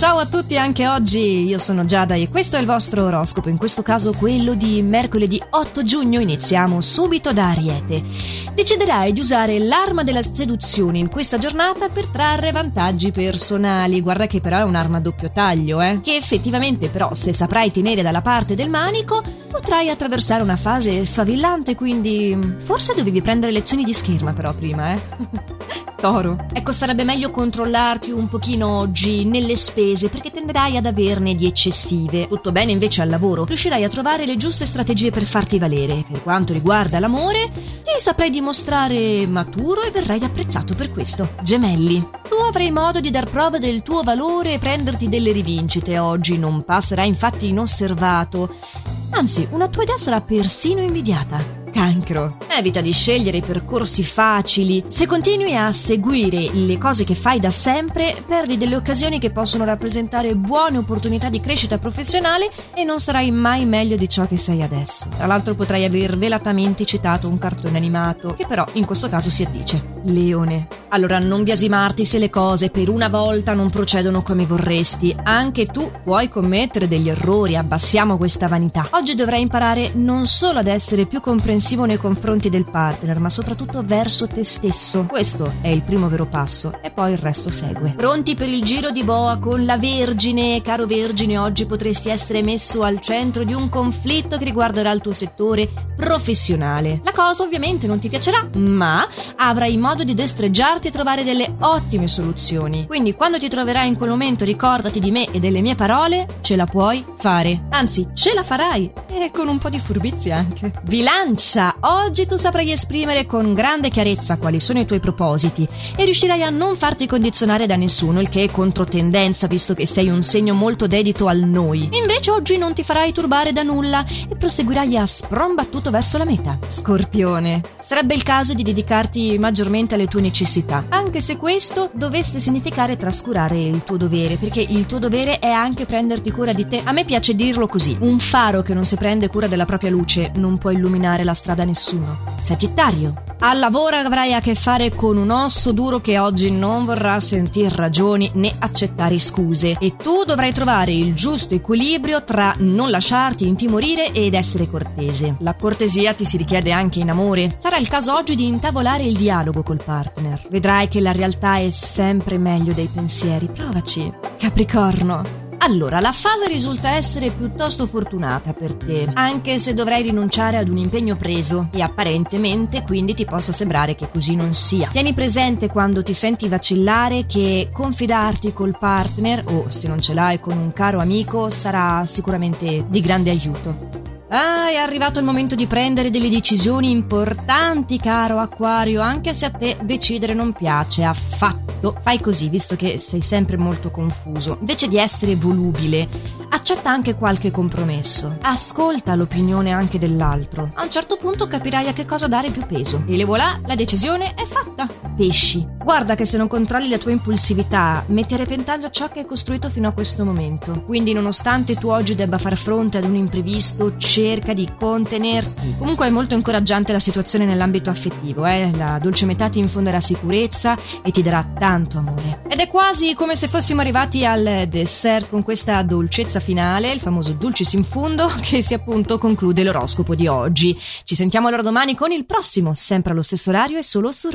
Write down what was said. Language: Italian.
Ciao a tutti anche oggi, io sono Giada e questo è il vostro oroscopo, in questo caso quello di mercoledì 8 giugno. Iniziamo subito da Ariete. Deciderai di usare l'arma della seduzione in questa giornata per trarre vantaggi personali. Guarda che però è un'arma a doppio taglio, eh? Che effettivamente però se saprai tenere dalla parte del manico potrai attraversare una fase sfavillante, quindi forse dovevi prendere lezioni di scherma però prima, eh? Toro. Ecco, sarebbe meglio controllarti un pochino oggi nelle spese perché tenderai ad averne di eccessive. Tutto bene invece al lavoro, riuscirai a trovare le giuste strategie per farti valere. Per quanto riguarda l'amore, ti saprai dimostrare maturo e verrai apprezzato per questo. Gemelli. Tu avrai modo di dar prova del tuo valore e prenderti delle rivincite oggi, non passerai infatti inosservato. Anzi, una tua idea sarà persino invidiata cancro. Evita di scegliere percorsi facili. Se continui a seguire le cose che fai da sempre, perdi delle occasioni che possono rappresentare buone opportunità di crescita professionale e non sarai mai meglio di ciò che sei adesso. Tra l'altro potrai aver velatamente citato un cartone animato, che però in questo caso si addice. Leone. Allora non biasimarti se le cose per una volta non procedono come vorresti. Anche tu puoi commettere degli errori, abbassiamo questa vanità. Oggi dovrai imparare non solo ad essere più comprensivo nei confronti del partner, ma soprattutto verso te stesso. Questo è il primo vero passo e poi il resto segue. Pronti per il giro di boa con la Vergine? Caro Vergine, oggi potresti essere messo al centro di un conflitto che riguarderà il tuo settore professionale. La cosa ovviamente non ti piacerà, ma avrai modo di destreggiarti e trovare delle ottime soluzioni. Quindi quando ti troverai in quel momento ricordati di me e delle mie parole, ce la puoi fare. Anzi, ce la farai e con un po' di furbizia anche. Bilancia, oggi tu saprai esprimere con grande chiarezza quali sono i tuoi propositi e riuscirai a non farti condizionare da nessuno, il che è controtendenza visto che sei un segno molto dedito al noi. Invece oggi non ti farai turbare da nulla e proseguirai a sprombattuto verso la meta. Scorpione, sarebbe il caso di dedicarti maggiormente alle tue necessità, anche se questo dovesse significare trascurare il tuo dovere, perché il tuo dovere è anche prenderti cura di te. A me piace dirlo così: un faro che non si prende cura della propria luce non può illuminare la strada a nessuno. Sagittario. Al lavoro avrai a che fare con un osso duro che oggi non vorrà sentire ragioni né accettare scuse e tu dovrai trovare il giusto equilibrio tra non lasciarti intimorire ed essere cortese. La cortesia ti si richiede anche in amore. Sarà il caso oggi di intavolare il dialogo col partner. Vedrai che la realtà è sempre meglio dei pensieri. Provaci. Capricorno. Allora, la fase risulta essere piuttosto fortunata per te, anche se dovrai rinunciare ad un impegno preso e apparentemente quindi ti possa sembrare che così non sia. Tieni presente quando ti senti vacillare che confidarti col partner o se non ce l'hai con un caro amico sarà sicuramente di grande aiuto. Ah, è arrivato il momento di prendere delle decisioni importanti, caro Acquario, anche se a te decidere non piace affatto. Fai così, visto che sei sempre molto confuso. Invece di essere volubile, accetta anche qualche compromesso. Ascolta l'opinione anche dell'altro. A un certo punto capirai a che cosa dare più peso. E le voilà, la decisione è fatta. Pesci. Guarda che se non controlli la tua impulsività, metti a repentaglio ciò che hai costruito fino a questo momento. Quindi, nonostante tu oggi debba far fronte ad un imprevisto, cerca di contenerti. Comunque è molto incoraggiante la situazione nell'ambito affettivo, eh? La dolce metà ti infonderà sicurezza e ti darà tanto amore. Ed è quasi come se fossimo arrivati al dessert con questa dolcezza finale, il famoso dulcis in fundo, che si appunto conclude l'oroscopo di oggi. Ci sentiamo allora domani con il prossimo, sempre allo stesso orario e solo su